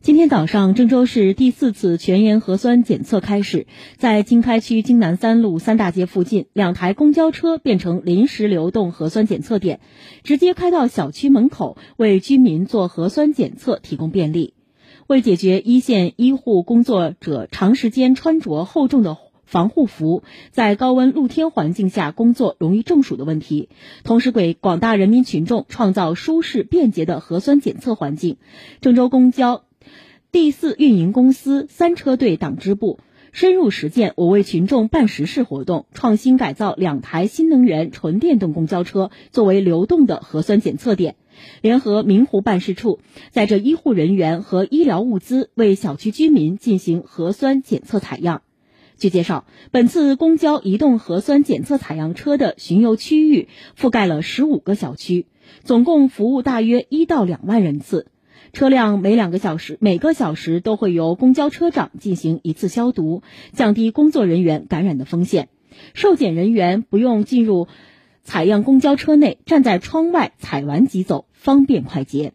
今天早上，郑州市第四次全员核酸检测开始，在经开区京南三路三大街附近，两台公交车变成临时流动核酸检测点，直接开到小区门口，为居民做核酸检测提供便利。为解决一线医护工作者长时间穿着厚重的防护服，在高温露天环境下工作容易中暑的问题，同时给广大人民群众创造舒适便捷的核酸检测环境，郑州公交。第四运营公司三车队党支部深入实践“我为群众办实事”活动，创新改造两台新能源纯电动公交车作为流动的核酸检测点，联合明湖办事处，载着医护人员和医疗物资为小区居民进行核酸检测采样。据介绍，本次公交移动核酸检测采样车的巡游区域覆盖了十五个小区，总共服务大约一到两万人次。车辆每两个小时，每个小时都会由公交车长进行一次消毒，降低工作人员感染的风险。受检人员不用进入采样公交车内，站在窗外采完即走，方便快捷。